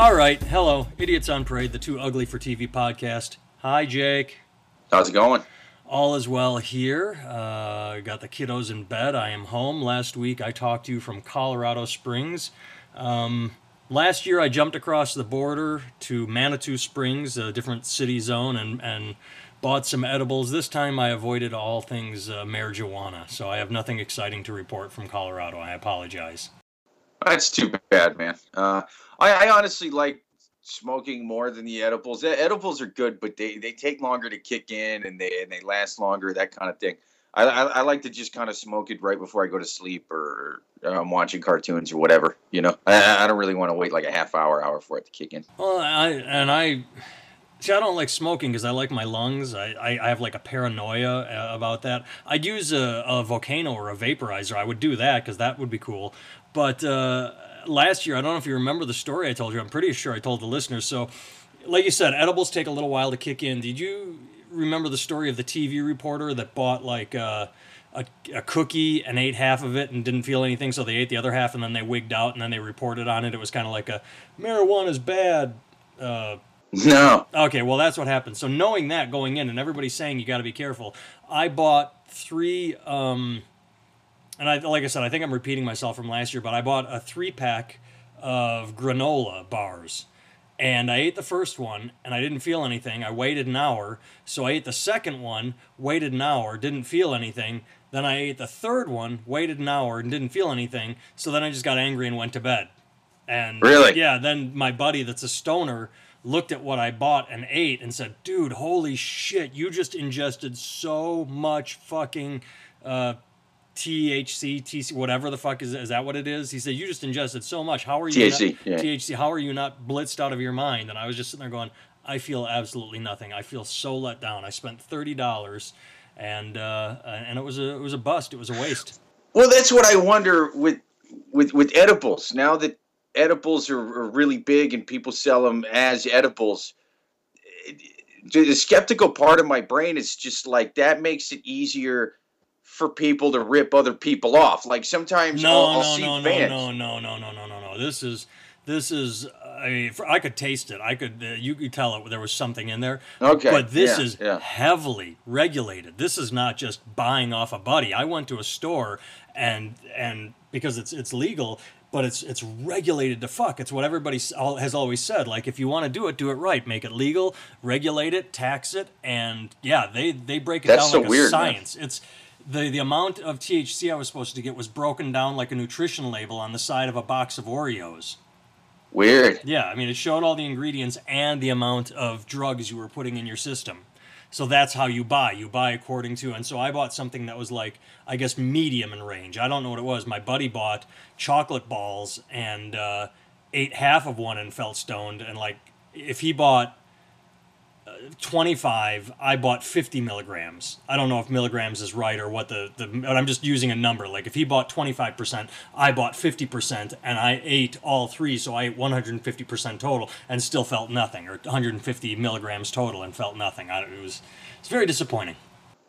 All right, hello, Idiots on Parade, the Too Ugly for TV podcast. Hi, Jake. How's it going? All is well here. Uh, got the kiddos in bed. I am home. Last week I talked to you from Colorado Springs. Um, last year I jumped across the border to Manitou Springs, a different city zone, and, and bought some edibles. This time I avoided all things uh, marijuana, so I have nothing exciting to report from Colorado. I apologize. That's too bad, man. Uh, I, I honestly like smoking more than the edibles. Edibles are good, but they, they take longer to kick in and they and they last longer, that kind of thing. I, I, I like to just kind of smoke it right before I go to sleep or I'm um, watching cartoons or whatever. You know, I, I don't really want to wait like a half hour, hour for it to kick in. Well, I and I see. I don't like smoking because I like my lungs. I, I, I, have like a paranoia uh, about that. I'd use a, a volcano or a vaporizer. I would do that because that would be cool. But uh, last year, I don't know if you remember the story I told you. I'm pretty sure I told the listeners. So, like you said, edibles take a little while to kick in. Did you remember the story of the TV reporter that bought like uh, a, a cookie and ate half of it and didn't feel anything, so they ate the other half and then they wigged out and then they reported on it? It was kind of like a marijuana's bad. Uh, no. Okay, well that's what happened. So knowing that going in and everybody saying you got to be careful, I bought three. Um, and I, like I said, I think I'm repeating myself from last year, but I bought a three pack of granola bars. And I ate the first one and I didn't feel anything. I waited an hour. So I ate the second one, waited an hour, didn't feel anything. Then I ate the third one, waited an hour, and didn't feel anything. So then I just got angry and went to bed. And really? Yeah, then my buddy that's a stoner looked at what I bought and ate and said, dude, holy shit, you just ingested so much fucking uh, THC, TC, whatever the fuck is, is that what it is? He said, you just ingested so much. How are you? THC, not, yeah. THC. How are you not blitzed out of your mind? And I was just sitting there going, I feel absolutely nothing. I feel so let down. I spent thirty dollars, and uh, and it was a it was a bust. It was a waste. Well, that's what I wonder with with with edibles. Now that edibles are, are really big and people sell them as edibles, the skeptical part of my brain is just like that makes it easier for people to rip other people off. Like sometimes no, I'll, I'll no, see no, fans. No, no, no, no, no, no, no. This is this is. I mean, for, I could taste it. I could. Uh, you could tell it. There was something in there. Okay. But this yeah, is yeah. heavily regulated. This is not just buying off a buddy. I went to a store and and because it's it's legal. But it's it's regulated to fuck. It's what everybody has always said. Like if you want to do it, do it right. Make it legal, regulate it, tax it, and yeah, they they break it That's down so like weird, a science. Man. It's the the amount of THC I was supposed to get was broken down like a nutrition label on the side of a box of Oreos. Weird. Yeah, I mean it showed all the ingredients and the amount of drugs you were putting in your system. So that's how you buy. You buy according to, and so I bought something that was like, I guess, medium in range. I don't know what it was. My buddy bought chocolate balls and uh, ate half of one and felt stoned. And like, if he bought 25 i bought 50 milligrams i don't know if milligrams is right or what the, the but i'm just using a number like if he bought 25% i bought 50% and i ate all three so i ate 150% total and still felt nothing or 150 milligrams total and felt nothing I, it was it's very disappointing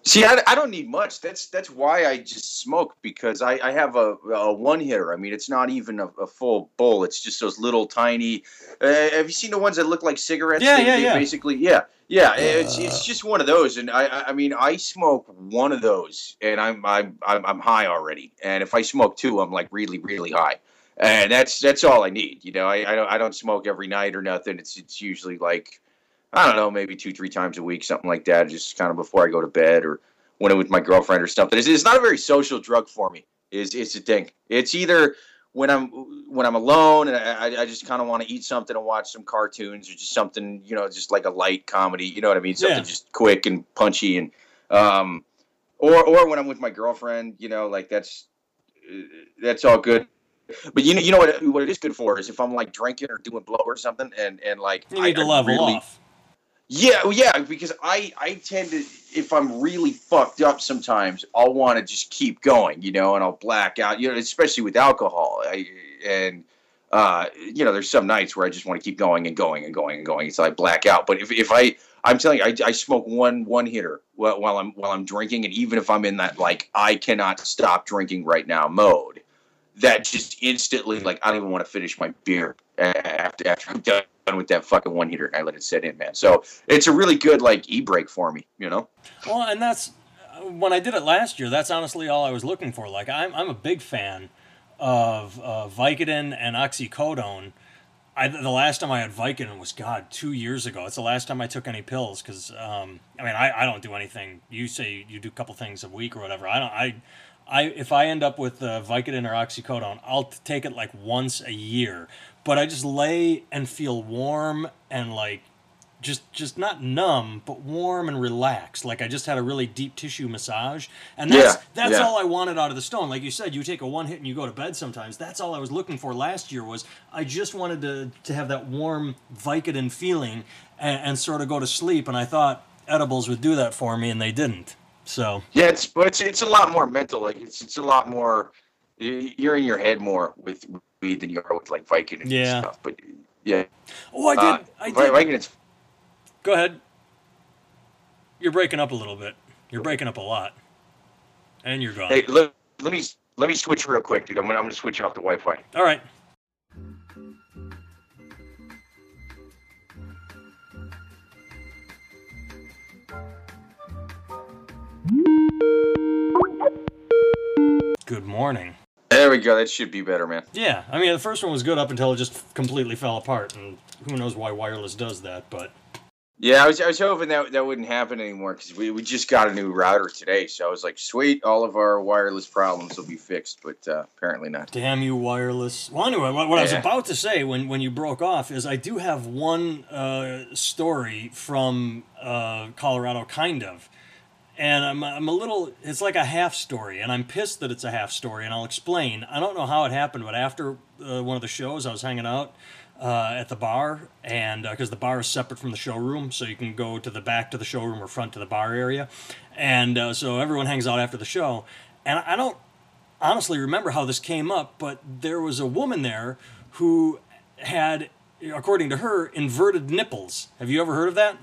See, I, I don't need much. That's that's why I just smoke because I, I have a, a one hitter. I mean, it's not even a, a full bowl. It's just those little tiny. Uh, have you seen the ones that look like cigarettes? Yeah, they, yeah, they yeah. Basically, yeah, yeah. Uh, it's it's just one of those, and I I mean I smoke one of those, and I'm I'm I'm, I'm high already. And if I smoke two, I'm like really really high, and that's that's all I need. You know, I I don't I don't smoke every night or nothing. It's it's usually like I don't know, maybe two, three times a week, something like that, just kind of before I go to bed or when I'm with my girlfriend or something. It's, it's not a very social drug for me. Is it's the thing. It's either when I'm when I'm alone and I, I just kind of want to eat something and watch some cartoons or just something, you know, just like a light comedy. You know what I mean? Something Yeah. just quick and punchy and um, or or when I'm with my girlfriend. You know, like that's that's all good. But you know, you know what? What it is good for is if I'm like drinking or doing blow or something, and and like you need I, to level really, off yeah, yeah, because I I tend to if I'm really fucked up sometimes, I'll want to just keep going, you know, and I'll black out, you know, especially with alcohol. I, and uh, you know, there's some nights where I just want to keep going and going and going and going until I black out. But if, if I I'm telling you, I, I smoke one one hitter while, while I'm while I'm drinking, and even if I'm in that like I cannot stop drinking right now mode, that just instantly like I don't even want to finish my beer after after I'm done with that fucking one hitter and I let it set in, man. So it's a really good like e brake for me, you know. Well, and that's when I did it last year. That's honestly all I was looking for. Like I'm I'm a big fan of uh, Vicodin and oxycodone. I, the last time I had Vicodin was God two years ago. It's the last time I took any pills because um, I mean I, I don't do anything. You say you do a couple things a week or whatever. I don't I I if I end up with uh, Vicodin or oxycodone, I'll take it like once a year. But I just lay and feel warm and like just just not numb, but warm and relaxed. Like I just had a really deep tissue massage, and that's yeah, that's yeah. all I wanted out of the stone. Like you said, you take a one hit and you go to bed. Sometimes that's all I was looking for last year. Was I just wanted to to have that warm Vicodin feeling and, and sort of go to sleep. And I thought edibles would do that for me, and they didn't. So yeah, it's but it's it's a lot more mental. Like it's it's a lot more. You're in your head more with weed than you are with like Vicodin and yeah. stuff. But yeah. Oh, I did. Uh, I did. Vicodin's. Go ahead. You're breaking up a little bit. You're breaking up a lot, and you're gone. Hey, let, let me let me switch real quick, dude. I'm gonna I'm gonna switch off the Wi-Fi. All right. Good morning. There we go. That should be better, man. Yeah, I mean the first one was good up until it just completely fell apart, and who knows why wireless does that, but. Yeah, I was, I was hoping that that wouldn't happen anymore because we, we just got a new router today, so I was like, sweet, all of our wireless problems will be fixed, but uh, apparently not. Damn you, wireless! Well, anyway, what, what yeah. I was about to say when when you broke off is I do have one uh, story from uh, Colorado, kind of and I'm, I'm a little it's like a half story and i'm pissed that it's a half story and i'll explain. I don't know how it happened but after uh, one of the shows i was hanging out uh, at the bar and because uh, the bar is separate from the showroom so you can go to the back to the showroom or front to the bar area. And uh, so everyone hangs out after the show. And i don't honestly remember how this came up but there was a woman there who had according to her inverted nipples. Have you ever heard of that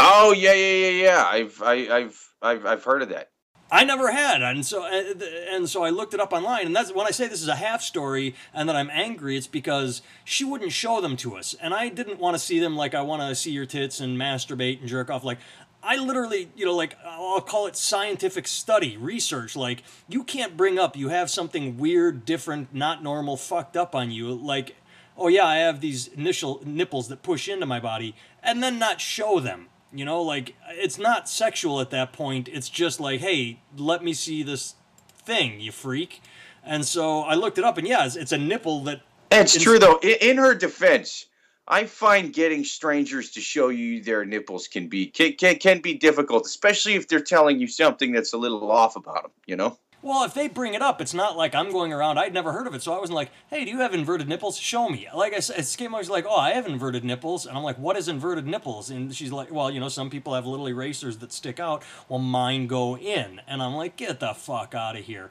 Oh yeah, yeah, yeah, yeah. I've I, I've I've I've heard of that. I never had, and so uh, and so I looked it up online, and that's when I say this is a half story and that I'm angry. It's because she wouldn't show them to us, and I didn't want to see them like I want to see your tits and masturbate and jerk off. Like I literally, you know, like I'll call it scientific study, research. Like you can't bring up you have something weird, different, not normal, fucked up on you. Like, oh yeah, I have these initial nipples that push into my body, and then not show them you know, like it's not sexual at that point. It's just like, hey, let me see this thing, you freak. And so I looked it up, and yeah, it's, it's a nipple that. It's true though. In, in, her defense, I find getting strangers to show you their nipples can be can, can, can be difficult, especially if they're telling you something that's a little off about them. You know. Well, if they bring it up, it's not like I'm going around. I'd never heard of it, so I wasn't like, "Hey, do you have inverted nipples? Show me." Like I said, Skim was like, "Oh, I have inverted nipples," and I'm like, "What is inverted nipples?" And she's like, "Well, you know, some people have little erasers that stick out. Well, mine go in," and I'm like, "Get the fuck out of here!"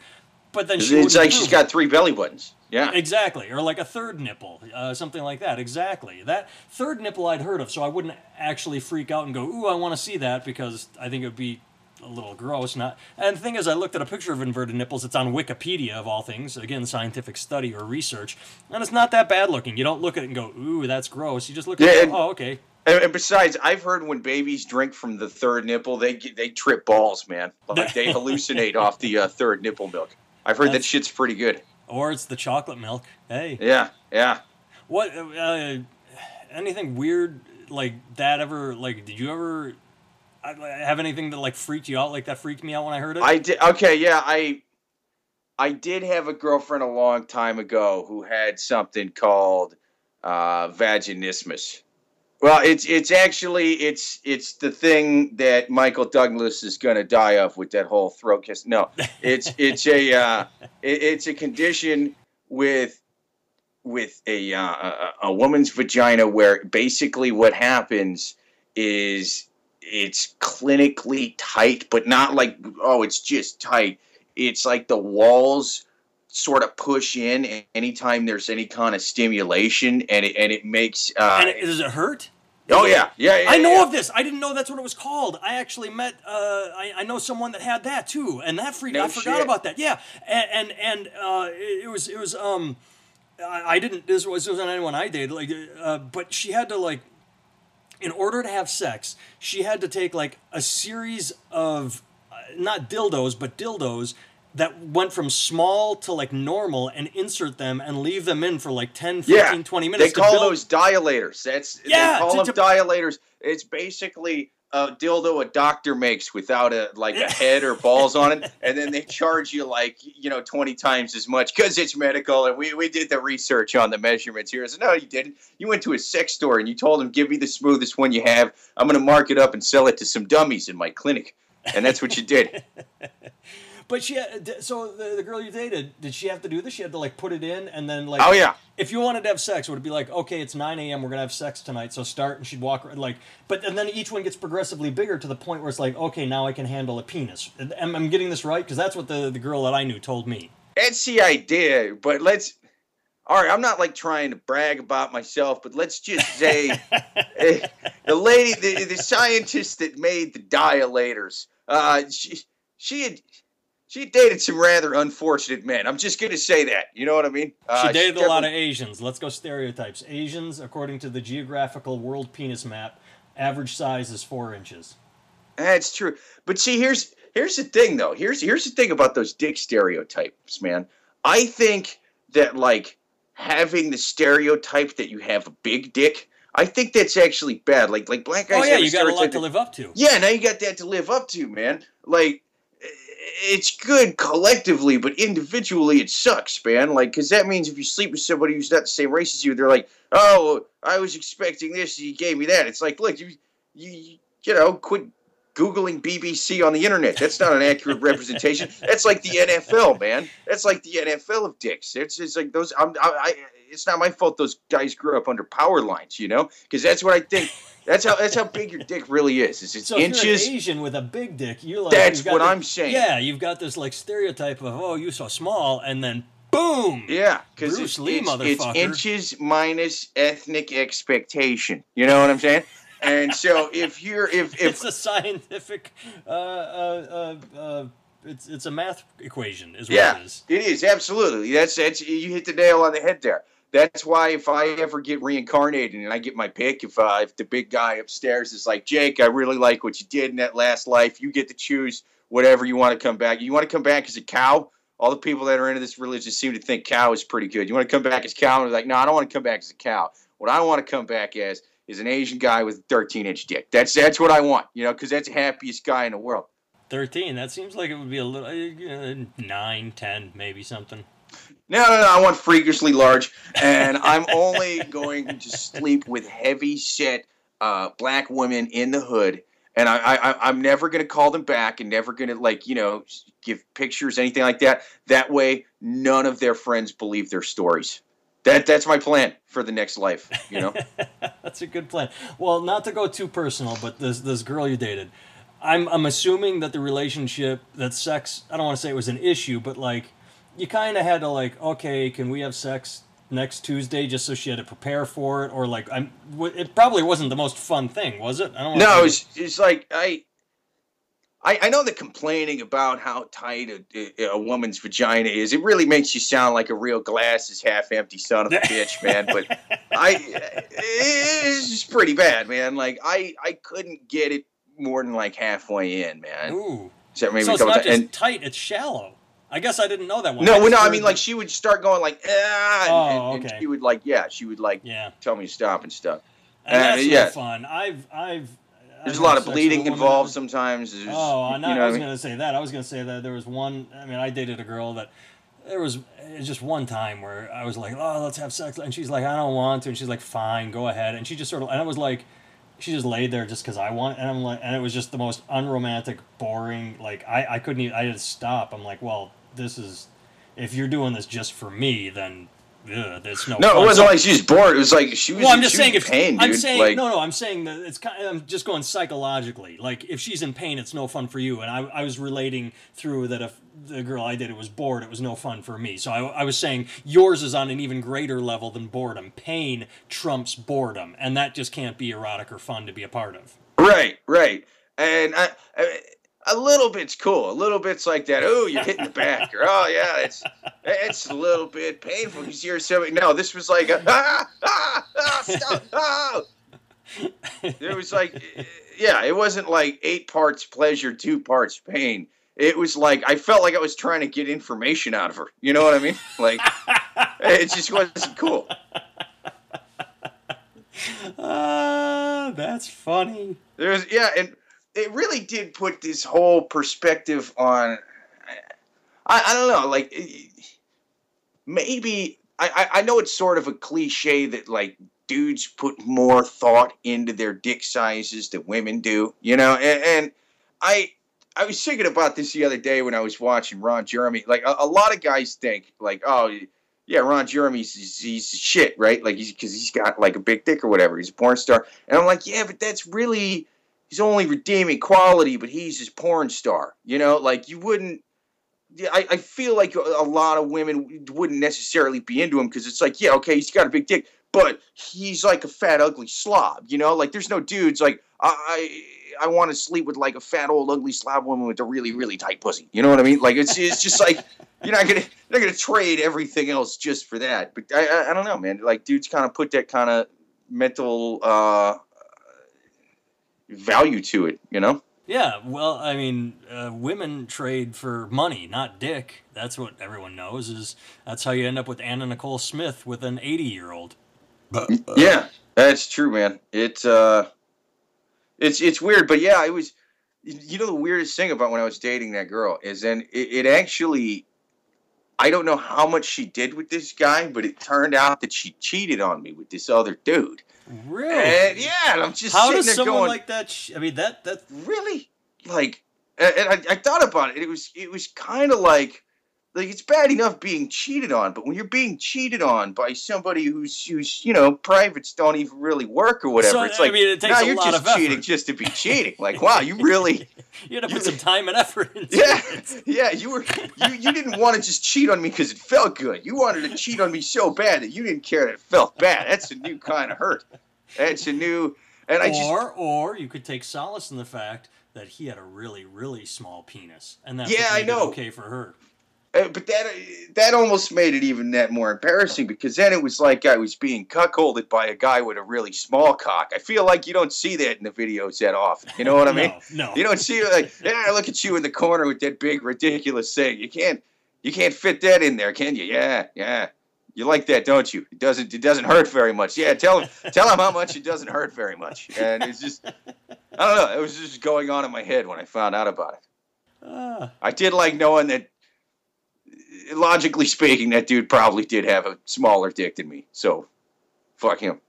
But then she it's like she's got three belly buttons. Yeah, exactly, or like a third nipple, uh, something like that. Exactly, that third nipple I'd heard of, so I wouldn't actually freak out and go, "Ooh, I want to see that," because I think it would be a little gross. Not and the thing is, I looked at a picture of inverted nipples. It's on Wikipedia of all things. Again, scientific study or research, and it's not that bad looking. You don't look at it and go, "Ooh, that's gross." You just look at yeah, it. And, oh, okay. And besides, I've heard when babies drink from the third nipple, they they trip balls, man. Like they hallucinate off the uh, third nipple milk. I've heard that's, that shit's pretty good. Or it's the chocolate milk. Hey. Yeah, yeah. What? Uh, anything weird like that ever? Like, did you ever have anything that like freaked you out like that freaked me out when I heard it? I did. Okay, yeah, I I did have a girlfriend a long time ago who had something called uh, vaginismus. Well, it's it's actually it's it's the thing that Michael Douglas is going to die of with that whole throat kiss. No, it's it's a uh, it, it's a condition with with a, uh, a a woman's vagina where basically what happens is it's clinically tight, but not like oh, it's just tight. It's like the walls sort of push in anytime there's any kind of stimulation, and it and it makes. Uh, and it, does it hurt? Oh yeah, yeah, yeah I know yeah. of this. I didn't know that's what it was called. I actually met. Uh, I, I know someone that had that too, and that freaked. No I forgot shit. about that. Yeah, and and, and uh, it, was it was um, I, I didn't. This was this wasn't anyone I dated. Like, uh, but she had to like, in order to have sex, she had to take like a series of, uh, not dildos, but dildos. That went from small to like normal and insert them and leave them in for like 10, 15, Yeah, 20 minutes. They call build- those dilators. That's Yeah, they call to- them to- dilators. It's basically a dildo a doctor makes without a like a head or balls on it, and then they charge you like you know twenty times as much because it's medical. And we we did the research on the measurements here. I said, no, you didn't. You went to a sex store and you told them, give me the smoothest one you have. I'm going to mark it up and sell it to some dummies in my clinic. And that's what you did. But she, had, so the, the girl you dated, did she have to do this? She had to like put it in and then like. Oh yeah. If you wanted to have sex, would it be like, okay, it's 9 a.m. We're gonna have sex tonight, so start, and she'd walk like, but and then each one gets progressively bigger to the point where it's like, okay, now I can handle a penis. Am I'm getting this right? Because that's what the the girl that I knew told me. That's the idea, but let's. All right, I'm not like trying to brag about myself, but let's just say eh, the lady, the, the scientist that made the dilators, uh, she she had she dated some rather unfortunate men. I'm just gonna say that. You know what I mean? Uh, She dated a lot of Asians. Let's go stereotypes. Asians, according to the geographical world penis map, average size is four inches. That's true. But see, here's here's the thing though. Here's here's the thing about those dick stereotypes, man. I think that like having the stereotype that you have a big dick, I think that's actually bad. Like like black guys Oh yeah, you got a lot to live up to. Yeah, now you got that to live up to, man. Like it's good collectively, but individually it sucks, man. Like, because that means if you sleep with somebody who's not the same race as you, they're like, "Oh, I was expecting this, you gave me that." It's like, look, you, you, you know, quit googling BBC on the internet. That's not an accurate representation. That's like the NFL, man. That's like the NFL of dicks. It's just like those. I'm, I, I, it's not my fault those guys grew up under power lines, you know, because that's what I think. That's how that's how big your dick really is. It's, it's So if inches. you're an Asian with a big dick, you're like That's what the- I'm saying. Yeah, you've got this like stereotype of oh you so small, and then boom. Yeah, because Bruce it's, Lee, it's, it's inches minus ethnic expectation. You know what I'm saying? And so if you're if if It's a scientific. Uh, uh, uh, uh, it's it's a math equation, is what yeah, it is. it is absolutely. That's that's you hit the nail on the head there. That's why if I ever get reincarnated and I get my pick, if uh, if the big guy upstairs is like Jake, I really like what you did in that last life. You get to choose whatever you want to come back. You want to come back as a cow. All the people that are into this religion seem to think cow is pretty good. You want to come back as cow? And they're like, no, I don't want to come back as a cow. What I want to come back as is an Asian guy with a 13 inch dick. That's that's what I want, you know, because that's the happiest guy in the world. Thirteen. That seems like it would be a little uh, nine, ten, maybe something. No, no, no. I want freakishly large, and I'm only going to sleep with heavy set uh, black women in the hood. And I, I, I'm never going to call them back, and never going to like you know give pictures, anything like that. That way, none of their friends believe their stories. That that's my plan for the next life. You know. That's a good plan. Well, not to go too personal, but this this girl you dated, I'm I'm assuming that the relationship, that sex, I don't want to say it was an issue, but like you kind of had to like, okay, can we have sex next Tuesday just so she had to prepare for it, or like I'm, it probably wasn't the most fun thing, was it? I don't. No, it's, it's like I, I, I know that complaining about how tight a, a woman's vagina is, it really makes you sound like a real glass is half empty son of a bitch, man. But I, it's just pretty bad, man. Like I, I couldn't get it more than like halfway in, man. Ooh. So maybe so it's not just and tight; it's shallow. I guess I didn't know that one. no, well, no, I mean like she would start going like ah, and, Oh, and- and okay. she would like yeah, she would like yeah, tell me to stop and stuff. and Uh, that's yeah. fun. I've I've. There's I've a lot of bleeding involved that- sometimes. There's- Oh, you know not, what I was mean? gonna say that. I was gonna say that there was one. I mean, I dated a girl that there was just one time where I was like, "Oh, let's have sex," and she's like, "I don't want to," and she's like, "Fine, go ahead," and she just sort of, and I was like, she just laid there just because I want, and I'm like, and it was just the most unromantic, boring. Like I, I couldn't, even, I had to stop. I'm like, well, this is, if you're doing this just for me, then there's no. No, fun. it wasn't So- like she was bored. It was like she was. well, I'm just saying if in pain. I'm saying like, no, no, I'm saying that it's kind. Of, I'm just going psychologically. Like if she's in pain, it's no fun for you. And I, I was relating through that if the girl I dated it was bored, it was no fun for me. So I, I was saying yours is on an even greater level than boredom. Pain trumps boredom, and that just can't be erotic or fun to be a part of. Right, right. And I, I, a little bit's cool. A little bit's like that. Oh, you're hitting the back, or oh yeah, it's it's a little bit painful because you're so. No, this was like a, ah ah ah stop ah. It was like, yeah, it wasn't like eight parts pleasure, two parts pain. It was like I felt like I was trying to get information out of her. You know what I mean? Like it just wasn't cool. Ah, that's funny. There's yeah, and it really did put this whole perspective on. I, I don't know, like maybe I, I I know it's sort of a cliche that like dudes put more thought into their dick sizes than women do, you know, and, and I. I was thinking about this the other day when I was watching Ron Jeremy. Like a, a lot of guys think, like, oh, yeah, Ron Jeremy's he's, he's shit, right? Like he's because he's got like a big dick or whatever. He's a porn star, and I'm like, yeah, but that's really his only redeeming quality. But he's his porn star, you know. Like you wouldn't. I, I feel like a, lot of women wouldn't necessarily be into him because it's like, yeah, okay, he's got a big dick, but he's like a fat, ugly slob, you know. Like there's no dudes like I. I I want to sleep with like a fat old ugly slob woman with a really really tight pussy. You know what I mean? Like it's it's just like you're not gonna you're not gonna trade everything else just for that. But I I, I don't know, man. Like dudes kind of put that kind of mental uh, value to it. You know? Yeah, well, I mean, uh, women trade for money, not dick. That's what everyone knows. Is that's how you end up with Anna Nicole Smith with an eighty-year-old. yeah, that's true, man. It's uh, it's it's weird, but yeah, it was. You know the weirdest thing about when I was dating that girl is then it, it actually. I don't know how much she did with this guy, but it turned out that she cheated on me with this other dude. Really? And yeah, and I'm just How sitting does there someone going, like that? Sh- I mean, that that really like and and I, I thought about it it was it was kind of like like it's bad enough being cheated on but when you're being cheated on by somebody who's who's you know privates don't even really work or whatever So, it's I like mean, it takes now a you're lot just of cheating just to be cheating like wow you really you had to put some time and effort into. yeah it. yeah you were you, you didn't want to just cheat on me because it felt good you wanted to cheat on me so bad that you didn't care that it felt bad that's a new kind of hurt that's a new and I just or or you could take solace in the fact that he had a really really small penis, and that's Yeah, I know. okay for her. Uh, but that that almost made it even that more embarrassing because then it was like I was being cuckolded by a guy with a really small cock. I feel like you don't see that in the videos that often. You know what I mean? No, no. You don't see like, yeah, look at you in the corner with that big ridiculous thing. You can't you can't fit that in there, can you? Yeah, yeah. You like that, don't you? It doesn't it doesn't hurt very much. Yeah, tell him tell him how much it doesn't hurt very much. And it's just I don't know. It was just going on in my head when I found out about it. Ah, I did like knowing that, logically speaking, that dude probably did have a smaller dick than me. So, fuck him.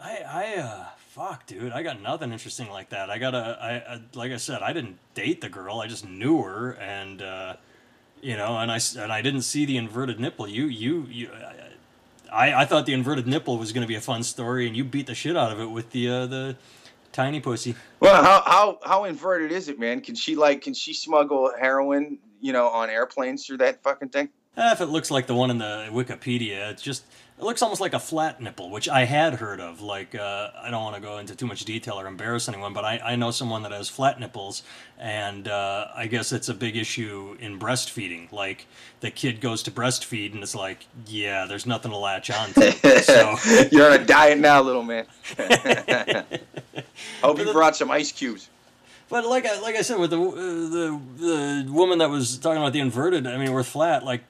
I I uh fuck, dude. I got nothing interesting like that. I got a I, I like I said, I didn't date the girl. I just knew her, and uh, you know, and I s- and I didn't see the inverted nipple. You you you. I, I thought the inverted nipple was going to be a fun story, and you beat the shit out of it with the uh, the tiny pussy. Well, how how how inverted is it, man? Can she like can she smuggle heroin, you know, on airplanes through that fucking thing? Eh, if it looks like the one in the Wikipedia, it's just it looks almost like a flat nipple, which I had heard of. Like uh, I don't want to go into too much detail or embarrass anyone, but I, I know someone that has flat nipples, and uh, I guess it's a big issue in breastfeeding. Like the kid goes to breastfeed, and it's like, yeah, there's nothing to latch on to. So You're on a diet now, little man. Hope you brought some ice cubes. But like I like I said with the uh, the the woman that was talking about the inverted, I mean we're flat. Like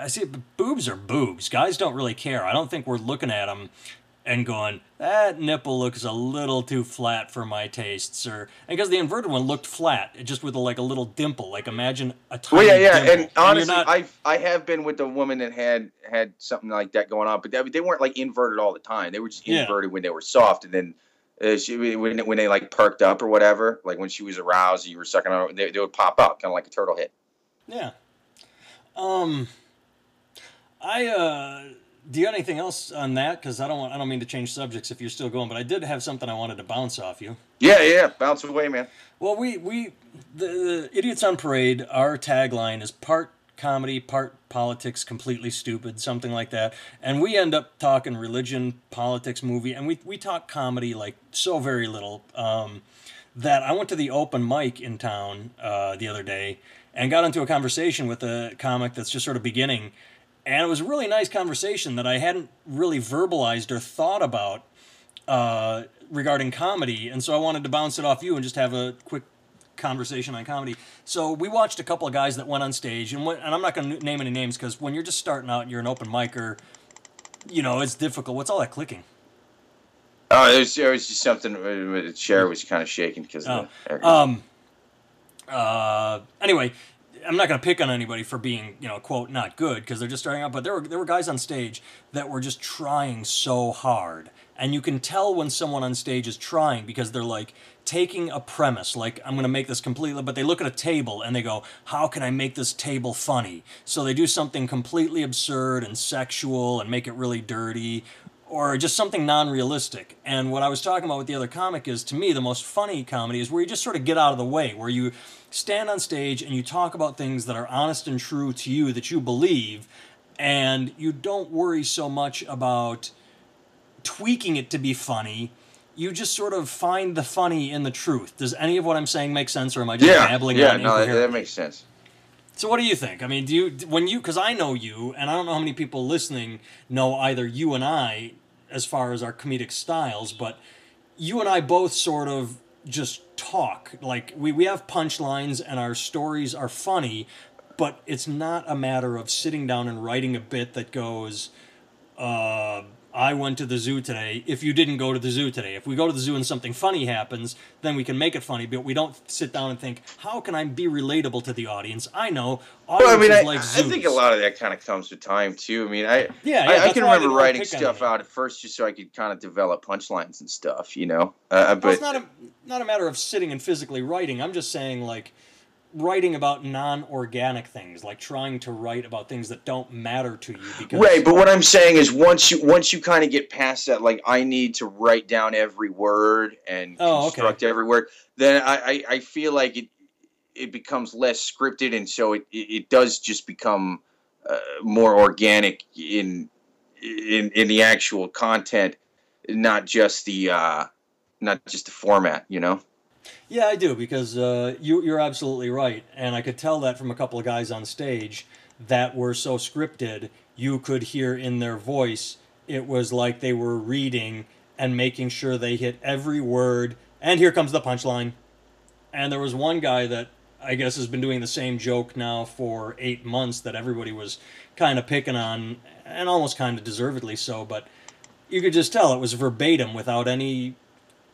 I see, boobs are boobs. Guys don't really care. I don't think we're looking at them and going that nipple looks a little too flat for my tastes, or because the inverted one looked flat, just with a, like a little dimple. Like imagine a tiny. Well, yeah, yeah, dimple. and honestly, you're not, I I have been with a woman that had had something like that going on, but they, they weren't like inverted all the time. They were just Yeah. inverted when they were soft, and then uh, she when when they like perked up or whatever, like when she was aroused, you were sucking on, her, they, they would pop up, kind of like a turtle head. Yeah. Um I uh do you have anything else on that? Because I don't want, I don't mean to change subjects if you're still going, but I did have something I wanted to bounce off you. Yeah, yeah, bounce away, man. Well, we we the, the idiots on parade. Our tagline is part comedy, part politics, completely stupid, something like that. And we end up talking religion, politics, movie, and we we talk comedy like so very little. Um, that I went to the open mic in town uh, the other day and got into a conversation with a comic that's just sort of beginning. And it was a really nice conversation that I hadn't really verbalized or thought about uh, regarding comedy. And so I wanted to bounce it off you and just have a quick conversation on comedy. So we watched a couple of guys that went on stage, and, and I'm not going to name any names because when you're just starting out and you're an open micer, you know, it's difficult. What's all that clicking? Oh, it was, it was just something. The chair was kind of shaking because Oh, of the air. Um. Uh. Anyway, I'm not going to pick on anybody for being, you know, quote not good because they're just starting out. But there were there were guys on stage that were just trying so hard, and you can tell when someone on stage is trying because they're like taking a premise, like I'm going to make this completely. But they look at a table and they go, "How can I make this table funny?" So they do something completely absurd and sexual and make it really dirty or just something non-realistic. And what I was talking about with the other comic is, to me, the most funny comedy is where you just sort of get out of the way, where you stand on stage and you talk about things that are honest and true to you that you believe, and you don't worry so much about tweaking it to be funny. You just sort of find the funny in the truth. Does any of what I'm saying make sense, or am I just yeah, babbling yeah, no, that, that makes sense. So what do you think? I mean, do you when you because I know you, and I don't know how many people listening know either you and I as far as our comedic styles, but you and I both sort of just talk like we we have punchlines and our stories are funny, but it's not a matter of sitting down and writing a bit that goes. Uh, I went to the zoo today. If you didn't go to the zoo today, if we go to the zoo and something funny happens, then we can make it funny. But we don't sit down and think, how can I be relatable to the audience? I know Well, I mean, I, like I think a lot of that kind of comes with time too. I mean, I Yeah, yeah, I, I can remember writing stuff out at first just so I could kind of develop punchlines and stuff, you know. Uh, but Well, it's not a not a matter of sitting and physically writing. I'm just saying like writing about non-organic things, like trying to write about things that don't matter to you because Right, but what I'm saying is once you once you kind of get past that, like I need to write down every word and Oh, okay. construct every word, then I, I, I feel like it it becomes less scripted, and so it, it, it does just become uh, more organic in in in the actual content, not just the uh, not just the format, you know. Yeah, I do because uh, you you're absolutely right, and I could tell that from a couple of guys on stage that were so scripted. You could hear in their voice it was like they were reading and making sure they hit every word. And here comes the punchline. And there was one guy that I guess has been doing the same joke now for eight months that everybody was kind of picking on, and almost kind of deservedly so. But you could just tell it was verbatim without any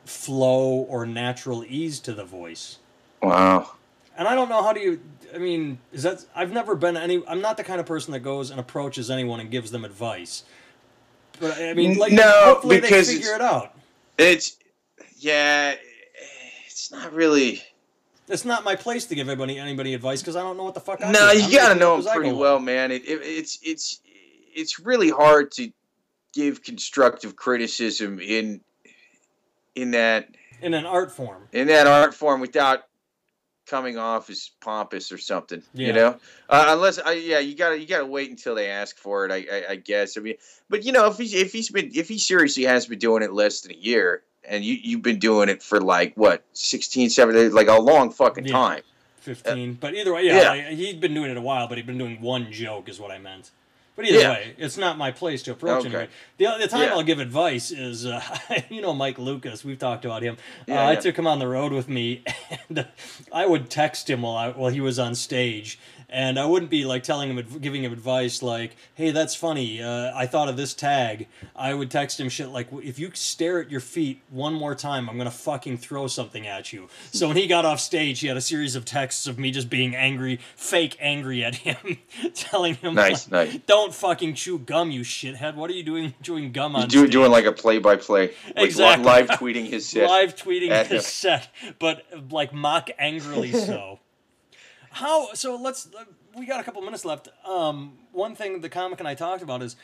flow or natural ease to the voice. Wow. And I don't know how do you. I mean, is that I've never been any. I'm not the kind of person that goes and approaches anyone and gives them advice. But I mean, like, No, hopefully because they figure it out. It's yeah, it's not really. It's not my place to give anybody anybody advice because I don't know what the fuck. I No, do. you I'm gotta know it him up as I pretty well, man. It, it, it's it's it's really hard to give constructive criticism in in that in an art form. in that art form without coming off as pompous or something. Yeah. You know, uh, unless I yeah, you gotta you gotta wait until they ask for it. I, I I guess. I mean, but you know, if he's if he's been if he seriously has been doing it less than a year. And you, you've been doing it for like what 16 17 like a long fucking Yeah. time Fifteen, but either way, yeah, yeah. like, he'd been doing it a while, but he'd been doing one joke, is what I meant. But either Yeah. way, it's not my place to approach Okay. anybody. The, the time Yeah. I'll give advice is, uh, you know, Mike Lucas. We've talked about him. Yeah, uh, I took him on the road with me, and I would text him while I, while he was on stage, and I wouldn't be like telling him, giving him advice like, "Hey, that's funny. Uh, I thought of this tag." I would text him shit like, "If you stare at your feet one more time, I'm gonna fucking throw something at you." So when he got off stage, he had a series of texts of me just being angry, fake angry at him, telling him, Nice, like, nice. "Don't fucking chew gum, you shithead. What are you doing chewing gum on?" Do, doing like a play by play, like Exactly. li- live tweeting his set. live tweeting his him. set, but like mock angrily so. How? So let's. We got a couple minutes left. Um, one thing the comic and I talked about is,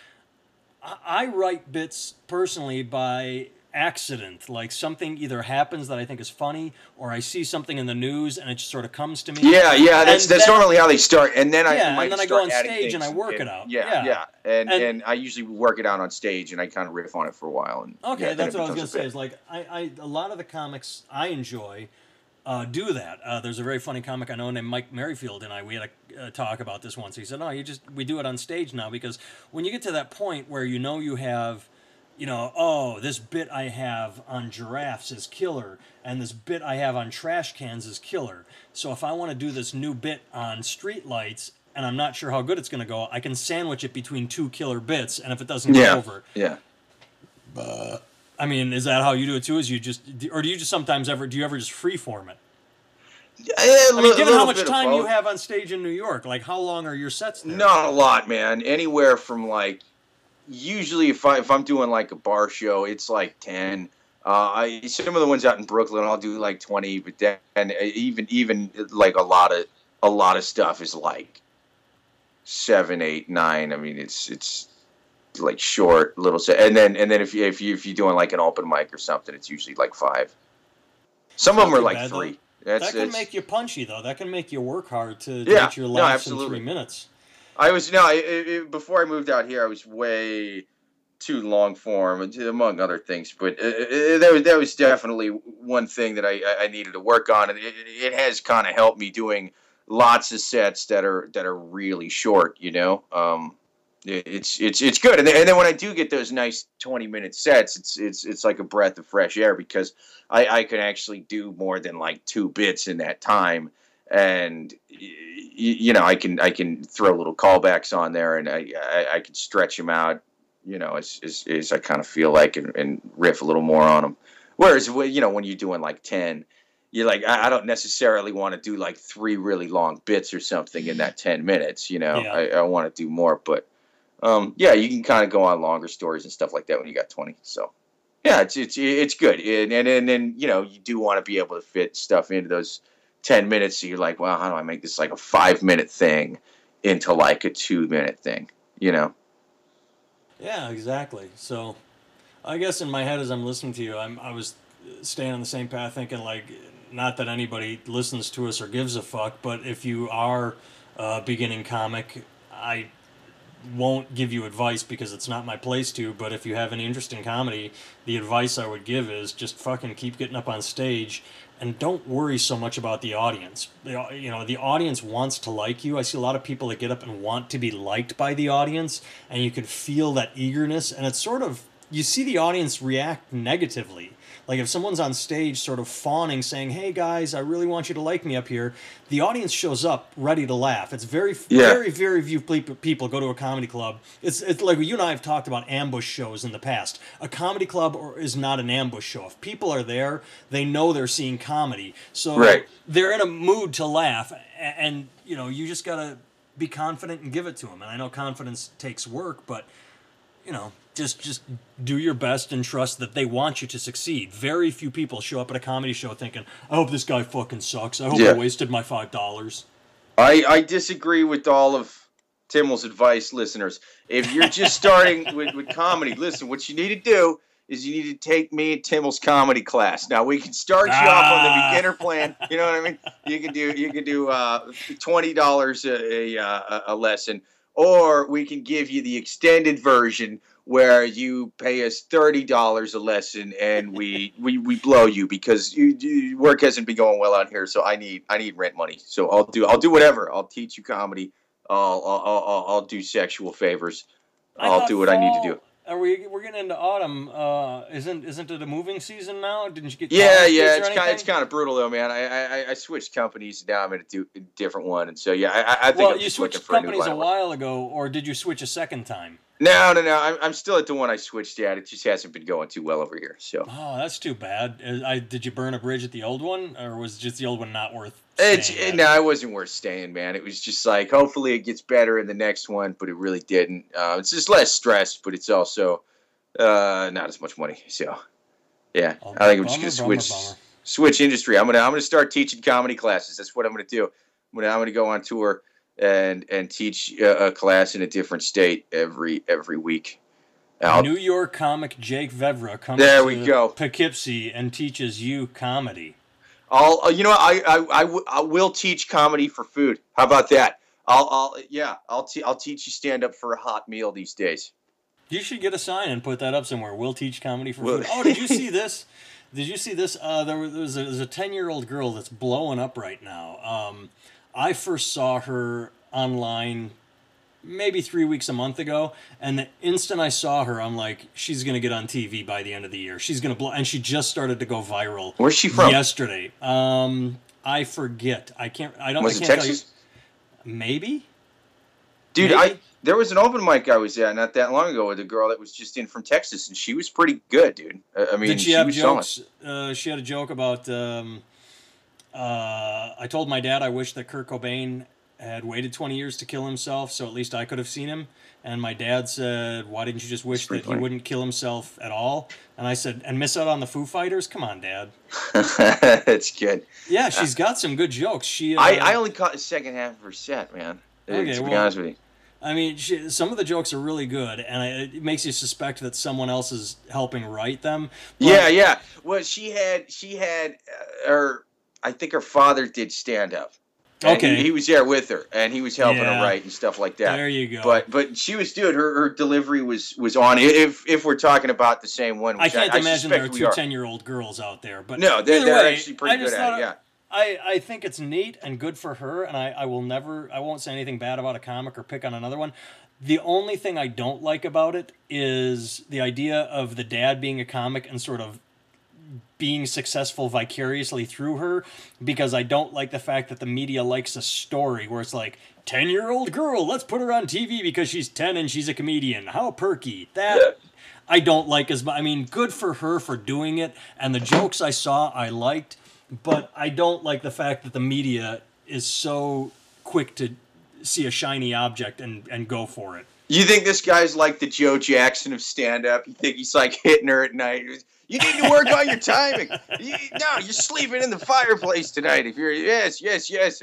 I write bits personally by accident. Like something either happens that I think is funny, or I see something in the news and it just sort of comes to me. Yeah, yeah, that's that's then, normally how they start. And then I yeah, and then I go on stage and I work and, it out. Yeah, yeah, yeah. And, and, and I usually work it out on stage and I kind of riff on it for a while. And okay, yeah, that's what I was gonna say. Is like I, I a lot of the comics I enjoy. Uh, do that. Uh, there's a very funny comic I know named Mike Merrifield and I. We had a, a talk about this once. He said, "No, you just we do it on stage now because when you get to that point where you know you have you know, oh, this bit I have on giraffes is killer, and this bit I have on trash cans is killer. So if I want to do this new bit on streetlights, and I'm not sure how good it's going to go, I can sandwich it between two killer bits, and if it doesn't yeah. go over, yeah. Uh, I mean, is that how you do it too? Is you just, or do you just sometimes ever, do you ever just freeform it? Yeah, I mean, given how much time you have on stage in New York, like how long are your sets there? Not a lot, man. Anywhere from like usually if I if I'm doing like a bar show, it's like ten. Uh, I some of the ones out in Brooklyn, I'll do like twenty, but then and even even like a lot of a lot of stuff is like seven, eight, nine. I mean, it's it's like short little set, and then and then if you if you if you're doing like an open mic or something, it's usually like five. Some of them are like bad, three. That's, that can make you punchy though. That can make you work hard to, yeah, get your laughs no, in three minutes. I was no. It, it, before I moved out here, I was way too long form, among other things. But uh, that was that was definitely one thing that I, I needed to work on, and it, it has kind of helped me doing lots of sets that are that are really short. You know, um, it's it's it's good. And then, and then when I do get those nice twenty minute sets, it's it's it's like a breath of fresh air because I I can actually do more than like two bits in that time and you know I can I can throw little callbacks on there and I I, I can stretch them out you know as, as, as I kind of feel like and, and, riff a little more on them whereas you know when you're doing like 10 you're like I, I don't necessarily want to do like three really long bits or something in that 10 minutes you know yeah. I, I want to do more but um, yeah you can kind of go on longer stories and stuff like that when you got 20 so. Yeah it's it's it's good and and and then you know you do want to be able to fit stuff into those 10 minutes so you're like well how do i make this like a five minute thing into like a two minute thing? You know? Yeah exactly so i guess in my head as i'm listening to you i'm i was staying on the same path thinking like not that anybody listens to us or gives a fuck but if you are a beginning comic i won't give you advice because it's not my place to but if you have any interest in comedy the advice i would give is just fucking keep getting up on stage and don't worry so much about the audience. You know, the audience wants to like you. I see a lot of people that get up and want to be liked by the audience, and you can feel that eagerness, and it's sort of you see the audience react negatively like if someone's on stage sort of fawning, saying, "Hey guys, I really want you to like me up here," the audience shows up ready to laugh. It's very, yeah. very, very few people go to a comedy club. It's it's like you and I have talked about ambush shows in the past. A comedy club or, is not an ambush show. If people are there, they know they're seeing comedy, so right. they're in a mood to laugh, and, and you know you just gotta be confident and give it to them. And I know confidence takes work, but you know just just do your best and trust that they want you to succeed. Very few people show up at a comedy show thinking, "I hope this guy fucking sucks. I hope yeah. I wasted my five dollars." I I disagree with all of Timmel's advice, listeners. If you're just starting with, with comedy, listen. What you need to do is you need to take me and Timmel's comedy class. Now we can start you ah. off on the ah. beginner plan. You know what I mean? You can do you can do uh, twenty dollars a, a a lesson, or we can give you the extended version where you pay us thirty dollars a lesson and we, we we blow you because you, you, work hasn't been going well out here. So I need I need rent money. So I'll do I'll do whatever. I'll teach you comedy. I'll I'll I'll, I'll do sexual favors. I'll do what fall, I need to do. Are we we're getting into autumn? Uh, isn't isn't it a moving season now? Didn't you get? Yeah, yeah. It's kind of, it's kind of brutal though, man. I I, I switched companies. Now I'm in a, do, a different one, and so yeah, I, I think well, I'm you switched companies a while ago, or did you switch a second time? No, no, no. I'm, I'm still at the one I switched at. It just hasn't been going too well over here. So. Oh, that's too bad. I did you burn a bridge at the old one, or was just the old one not worth? It's it, no, it wasn't worth staying, man. It was just like hopefully it gets better in the next one, but it really didn't. Uh, it's just less stress, but it's also uh, not as much money. So, yeah, oh, I think I'm just gonna switch bummer. switch industry. I'm gonna I'm gonna start teaching comedy classes. That's what I'm gonna do. I'm gonna I'm gonna go on tour and and teach a, class in a different state every every week. I'll- New York comic Jake Vevra comes There to we go. Poughkeepsie and teaches you comedy. I'll, uh, you know, I, I, I, w- I will teach comedy for food. How about that? I'll, I'll, yeah, I'll, te- I'll teach you stand up for a hot meal these days. You should get a sign and put that up somewhere. We'll teach comedy for food. Oh, did you see this? Did you see this? Uh, there was there's a, there's a ten year old girl that's blowing up right now. Um, I first saw her online maybe three weeks a month ago, and the instant I saw her, I'm like, she's gonna get on TV by the end of the year. She's gonna blow, and she just started to go viral. Where's she from? Yesterday. Um, I forget. I can't. I don't. Was I can't Texas? Maybe. Dude, Maybe. I there was an open mic I was at not that long ago with a girl that was just in from Texas, and she was pretty good, dude. I mean, Did she, have was jokes? Uh, she had a joke about. Um, uh, I told my dad I wish that Kurt Cobain had waited 20 years to kill himself, so at least I could have seen him. And my dad said, "Why didn't you just wish that he wouldn't kill himself at all?" And I said, "And miss out on the Foo Fighters? Come on, Dad." That's good. Yeah, she's got some good jokes. She. Uh, I, I only caught the second half of her set, man. Okay, to be well, honest with you. I mean, she, some of the jokes are really good, and I, it makes you suspect that someone else is helping write them. But- Yeah, yeah. Well, she had, she had, uh, her. I think her father did stand up. Okay. He, he was there with her, and he was helping Yeah. her write and stuff like that. There you go. But but she was dude. Her, her delivery was was on. If if we're talking about the same one, I can't I, imagine there are two 10 year old girls out there. But No, they're, they're way, actually pretty I good at it. Yeah. I, I think it's neat and good for her, and I, I will never, I won't say anything bad about a comic or pick on another one. The only thing I don't like about it is the idea of the dad being a comic and sort of being successful vicariously through her because I don't like the fact that the media likes a story where it's like 10 year old girl, let's put her on TV because she's 10 and she's a comedian. How perky. That. I don't like as much. I mean, good for her for doing it, and the jokes I saw I liked, but I don't like the fact that the media is so quick to see a shiny object and, and go for it. You think this guy's like the Joe Jackson of stand up? You think he's like hitting her at night? You need to work on your timing. You, no, you're sleeping in the fireplace tonight. If you're yes, yes, yes.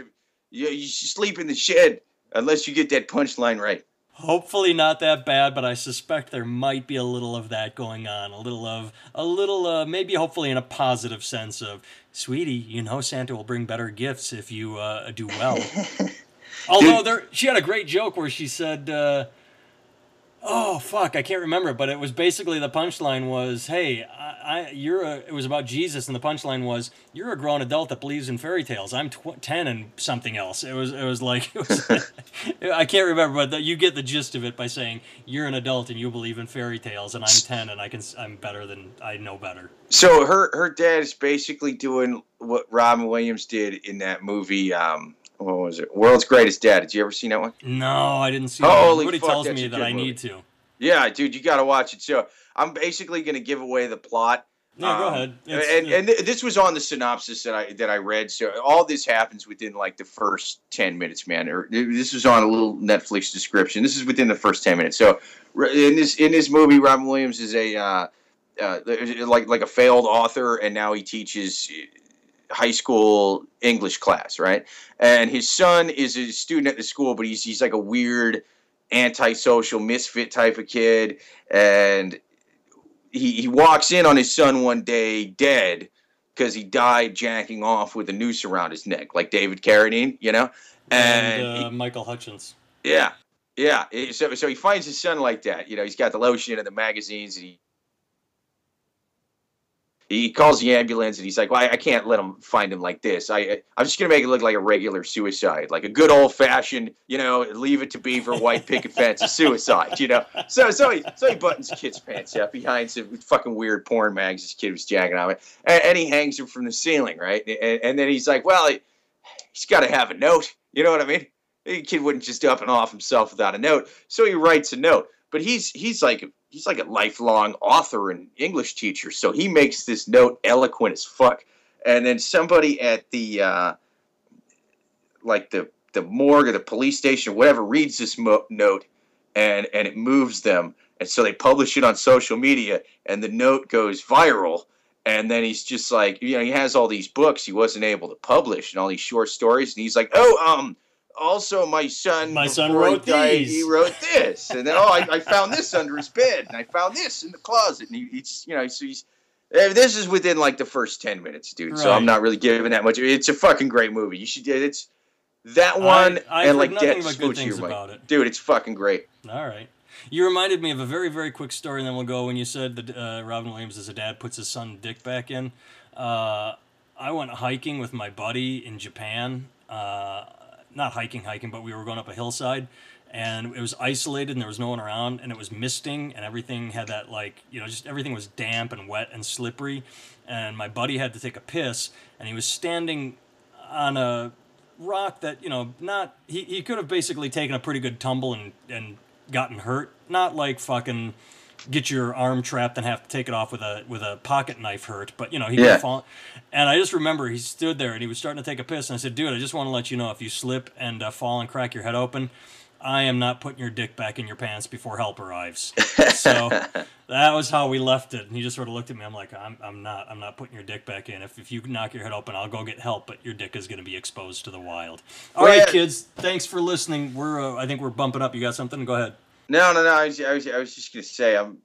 You, you should sleep in the shed unless you get that punchline right. Hopefully not that bad, but I suspect there might be a little of that going on. A little of a little uh, maybe hopefully in a positive sense of, sweetie, you know Santa will bring better gifts if you uh, do well. Although there, she had a great joke where she said, uh, "Oh fuck, I can't remember," but it was basically the punchline was, "Hey, I, I you're a." It was about Jesus, and the punchline was, "You're a grown adult that believes in fairy tales. I'm tw- ten and something else." It was, it was like, it was, I can't remember, but the, you get the gist of it by saying you're an adult and you believe in fairy tales, and I'm ten and I can, i'm better than I know better. So her her dad is basically doing what Robin Williams did in that movie. Um, what was it? World's Greatest Dad. Did you ever see that one? No, I didn't see. Holy Everybody fuck, tells me that I movie. need to. Yeah, dude, you got to watch it. So I'm basically going to give away the plot. Yeah, go Um, ahead. It's- and and th- this was on the synopsis that I that I read. So all this happens within like the first ten minutes, man. Or this was on a little Netflix description. This is within the first ten minutes. So in this in this movie, Robin Williams is a uh, uh, like like a failed author, and now he teaches high school English class, right? And his son is a student at the school, but he's he's like a weird antisocial misfit type of kid and he, he walks in on his son one day dead because he died jacking off with a noose around his neck, like David Carradine, you know. And, and he- uh, Michael Hutchence. yeah, yeah. So so he finds his son like that. You know, he's got the lotion and the magazines, and he he calls the ambulance, and he's like, "Well, I, I can't let him find him like this. I I'm just gonna make it look like a regular suicide, like a good old fashioned, you know, leave it to Beaver white picket fence, a suicide, you know." So so he so he buttons kid's pants up behind some fucking weird porn mags this kid was jacking on it, and, and he hangs him from the ceiling, right? And, and then he's like, "Well, he, he's got to have a note." You know what I mean? The kid wouldn't just up and off himself without a note, so he writes a note. But he's he's like he's like a lifelong author and English teacher, so he makes this note eloquent as fuck. And then somebody at the uh, like the the morgue or the police station or whatever reads this mo- note, and and it moves them, and so they publish it on social media, and the note goes viral. And then he's just like, you know, he has all these books he wasn't able to publish and all these short stories, and he's like, oh, um, also my son My son before he wrote died, these." he wrote this and then oh I, I found this under his bed and i found this in the closet and he, he's you know so he's eh, this is within like the first 10 minutes dude so i'm not really giving that much it's a fucking great movie you should it's that one I- and like but good things about it. dude it's fucking great All right. You reminded me of a very, very quick story, and then we'll go when you said that uh, Robin Williams as a dad puts his son dick back in. Uh, I went hiking with my buddy in Japan. Uh, not hiking, hiking, but we were going up a hillside, and it was isolated, and there was no one around, and it was misting, and everything had that like you know just everything was damp and wet and slippery, and my buddy had to take a piss, and he was standing on a rock that you know not he, he could have basically taken a pretty good tumble and and gotten hurt not like fucking get your arm trapped and have to take it off with a with a pocket knife hurt but you know he Yeah. fallen and i just remember he stood there and he was starting to take a piss and i said dude i just want to let you know if you slip and uh, fall and crack your head open i am not putting your dick back in your pants before help arrives. So that was how we left it and he just sort of looked at me i'm like i'm, I'm not i'm not putting your dick back in. If, if you knock your head open i'll go get help but your dick is going to be exposed to the wild. All right, Well- kids thanks for listening. We're uh, i think we're bumping up. You got something? Go ahead No, no, no. I was, I was, I was just gonna say, I'm.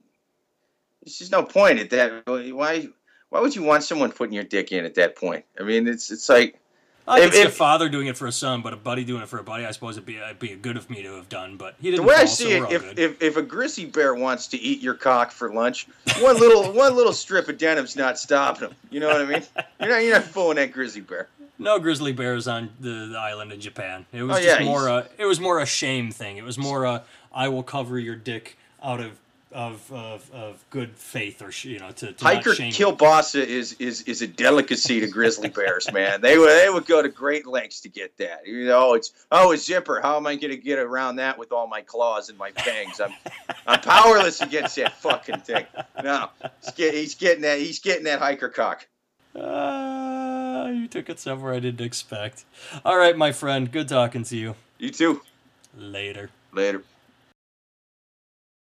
There's just no point at that. Why, why would you want someone putting your dick in at that point? I mean, it's, it's like, I could If- see a father doing it for a son, but a buddy doing it for a buddy, I suppose it'd be it'd be good of me to have done. But he didn't. The way fall, I see we're it, if, good. if, if a grizzly bear wants to eat your cock for lunch, one little, one little strip of denim's not stopping him. You know what I mean? You're not, you're not fooling that grizzly bear. no grizzly bears on the, the island in Japan. It was Oh, just yeah, more a it was more a shame thing. It was more a I will cover your dick out of of of, of good faith or you know to, to Hiker not shame you. kielbasa is, is, is a delicacy to grizzly bears, man. They would, they would go to great lengths to get that. You know, it's oh, a zipper. How am I going to get around that with all my claws and my fangs? I'm, I'm powerless against that fucking thing. No, he's, get, he's getting that. He's getting that hiker cock. Ah, you took it somewhere I didn't expect. All right, my friend. Good talking to you. You too. Later. Later.